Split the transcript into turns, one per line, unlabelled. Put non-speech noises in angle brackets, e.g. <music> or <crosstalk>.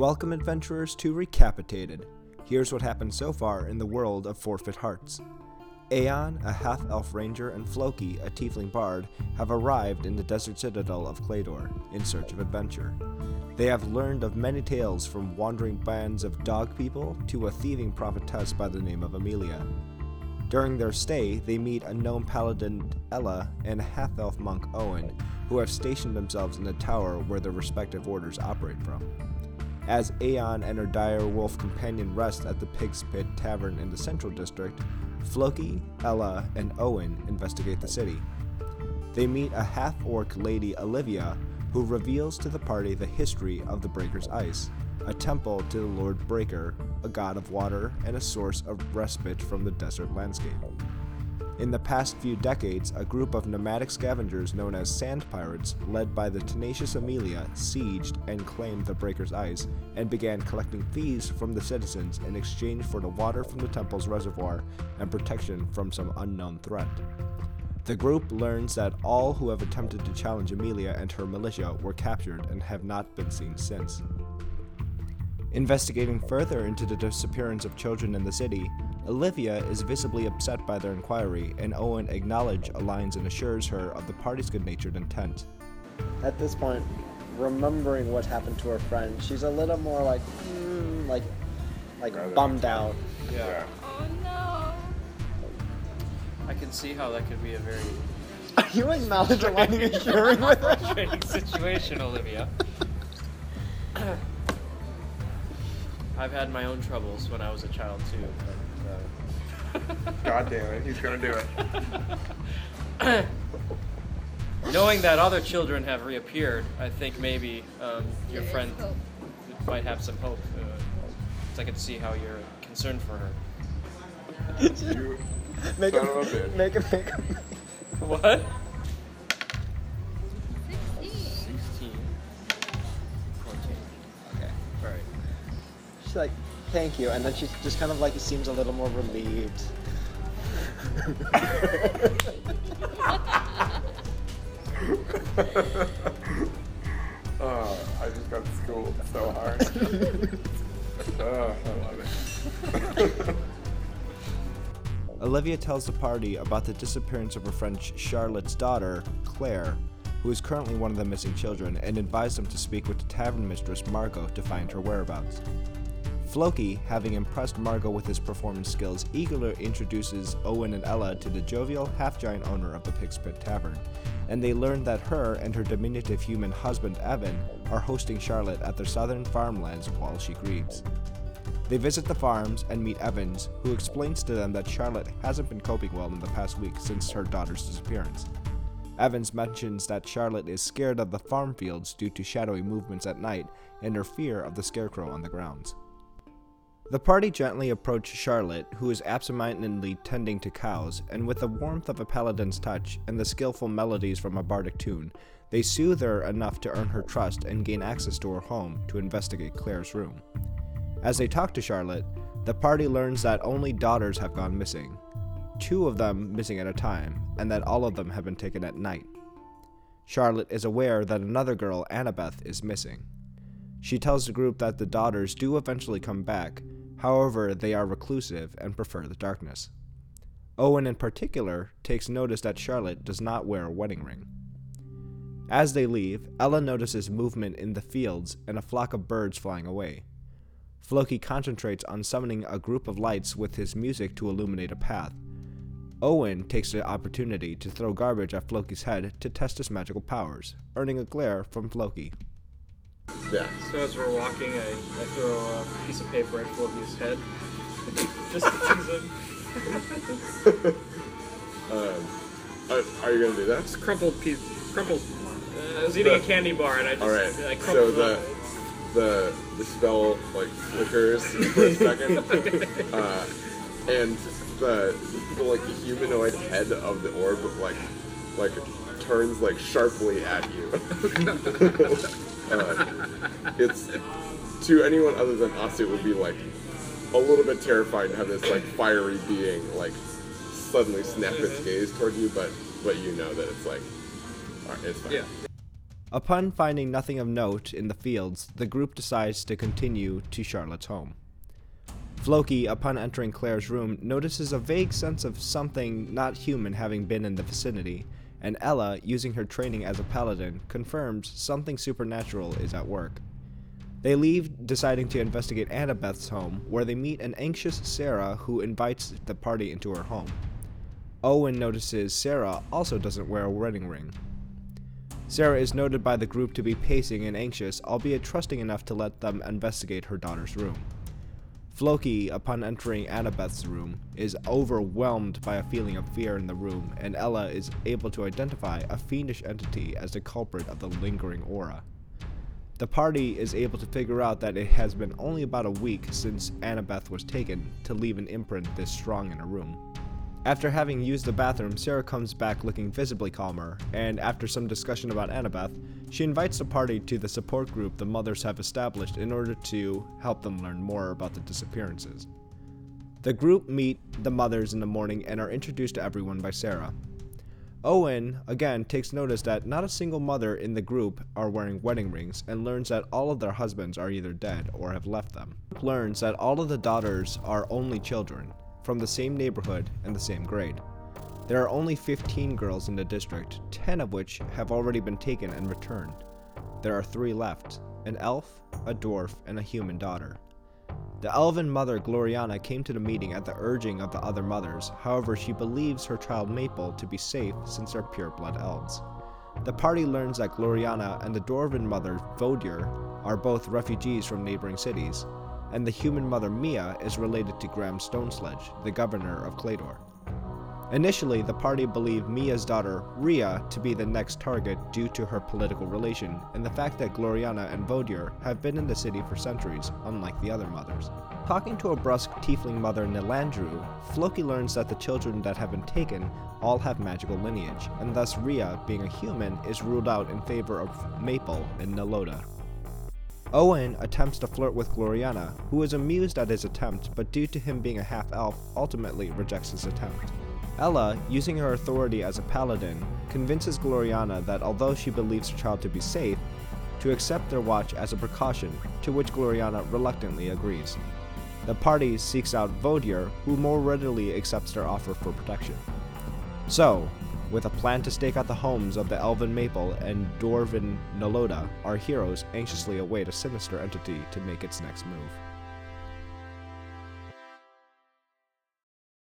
Welcome, adventurers, to Recapitated. Here's what happened so far in the world of Forfeit Hearts. Aeon, a half elf ranger, and Floki, a tiefling bard, have arrived in the desert citadel of Clador in search of adventure. They have learned of many tales from wandering bands of dog people to a thieving prophetess by the name of Amelia. During their stay, they meet a gnome paladin, Ella, and a half elf monk, Owen, who have stationed themselves in the tower where their respective orders operate from. As Aeon and her dire wolf companion rest at the Pig's Pit Tavern in the Central District, Floki, Ella, and Owen investigate the city. They meet a half orc lady, Olivia, who reveals to the party the history of the Breaker's Ice, a temple to the Lord Breaker, a god of water and a source of respite from the desert landscape. In the past few decades, a group of nomadic scavengers known as Sand Pirates, led by the tenacious Amelia, sieged and claimed the Breaker's Ice and began collecting fees from the citizens in exchange for the water from the temple's reservoir and protection from some unknown threat. The group learns that all who have attempted to challenge Amelia and her militia were captured and have not been seen since. Investigating further into the disappearance of children in the city, Olivia is visibly upset by their inquiry, and Owen acknowledges, aligns, and assures her of the party's good natured intent.
At this point, remembering what happened to her friend, she's a little more like, mm, like, like
Rather
bummed out.
Yeah.
Oh no.
I can see how that could be a very
Are you acknowledging what you're sharing with her?
frustrating situation, Olivia. <coughs> I've had my own troubles when I was a child too. But, <laughs>
God damn it, he's gonna do it. <coughs>
knowing that other children have reappeared, I think maybe um, your
There is
friend might have some hope. Uh, 'cause I can see how you're concerned for her.
You <laughs>
Make
son of a
him,
bitch.
make him, make him. <laughs>
What?
16.
16. 14.
Okay.
Alright.
She's like, thank you, and then she just kind of like seems a little more relieved. <laughs>
Oh, I just got schooled so hard. <laughs> oh, I love it. <laughs>
Olivia tells the party about the disappearance of her friend Charlotte's daughter, Claire, who is currently one of the missing children, and advised them to speak with the tavern mistress, Margot, to find her whereabouts. Floki, having impressed Margot with his performance skills, eagerly introduces Owen and Ella to the jovial, half giant owner of the Pig's Pit Tavern, and they learn that her and her diminutive human husband, Evan, are hosting Charlotte at their southern farmlands while she grieves. They visit the farms and meet Evans, who explains to them that Charlotte hasn't been coping well in the past week since her daughter's disappearance. Evans mentions that Charlotte is scared of the farm fields due to shadowy movements at night and her fear of the scarecrow on the grounds. The party gently approach Charlotte, who is absentmindedly tending to cows, and with the warmth of a paladin's touch and the skillful melodies from a bardic tune, they soothe her enough to earn her trust and gain access to her home to investigate Claire's room. As they talk to Charlotte, the party learns that only daughters have gone missing, two of them missing at a time, and that all of them have been taken at night. Charlotte is aware that another girl, Annabeth, is missing. She tells the group that the daughters do eventually come back, however, they are reclusive and prefer the darkness. Owen, in particular, takes notice that Charlotte does not wear a wedding ring. As they leave, Ella notices movement in the fields and a flock of birds flying away. Floki concentrates on summoning a group of lights with his music to illuminate a path. Owen takes the opportunity to throw garbage at Floki's head to test his magical powers, earning a glare from Floki.
Yeah.
So as we're walking, I, I throw a piece of paper at Floki's head. Just to tease him. <laughs>
Um, are, are you gonna do that?
Just crumpled piece. Crumpled. Uh, I was eating a candy bar and I just
All right.
I
So the
up.
the the spell like flickers for a second, <laughs> uh, and the, the like the humanoid head of the orb like like turns like sharply at you. <laughs> uh, <laughs> it's to anyone other than us, it would be like a little bit terrifying to have this like fiery being like suddenly snap its gaze toward you, but but you know that it's like, all right, it's fine.
Yeah.
Upon finding nothing of note in the fields, the group decides to continue to Charlotte's home. Floki, upon entering Claire's room, notices a vague sense of something not human having been in the vicinity, and Ella, using her training as a paladin, confirms something supernatural is at work. They leave, deciding to investigate Annabeth's home, where they meet an anxious Sarah who invites the party into her home. Owen notices Sarah also doesn't wear a wedding ring. Sarah is noted by the group to be pacing and anxious, albeit trusting enough to let them investigate her daughter's room. Floki, upon entering Annabeth's room, is overwhelmed by a feeling of fear in the room, and Ella is able to identify a fiendish entity as the culprit of the lingering aura. The party is able to figure out that it has been only about a week since Annabeth was taken to leave an imprint this strong in a room. After having used the bathroom, Sarah comes back looking visibly calmer, and after some discussion about Annabeth, she invites the party to the support group the mothers have established in order to help them learn more about the disappearances. The group meet the mothers in the morning and are introduced to everyone by Sarah. Owen, again, takes notice that not a single mother in the group are wearing wedding rings and learns that all of their husbands are either dead or have left them. Learns that all of the daughters are only children, from the same neighborhood and the same grade. There are only 15 girls in the district, 10 of which have already been taken and returned. There are three left an elf, a dwarf, and a human daughter. The elven mother Gloriana came to the meeting at the urging of the other mothers, however, she believes her child Maple to be safe since they're pureblood elves. The party learns that Gloriana and the dwarven mother Vodier are both refugees from neighboring cities, and the human mother Mia is related to Graham Stonesledge, the governor of Clador. Initially, the party believed Mia's daughter, Ria, to be the next target due to her political relation and the fact that Gloriana and Vodir have been in the city for centuries, unlike the other mothers. Talking to a brusque tiefling mother, Nilandru, Floki learns that the children that have been taken all have magical lineage, and thus Ria, being a human, is ruled out in favor of Maple and Naloda. Owen attempts to flirt with Gloriana, who is amused at his attempt, but due to him being a half elf, ultimately rejects his attempt. Ella, using her authority as a paladin, convinces Gloriana that although she believes her child to be safe, to accept their watch as a precaution, to which Gloriana reluctantly agrees. The party seeks out Vodier, who more readily accepts their offer for protection. So, with a plan to stake out the homes of the Elven Maple and Dwarven Noloda, our heroes anxiously await a sinister entity to make its next move.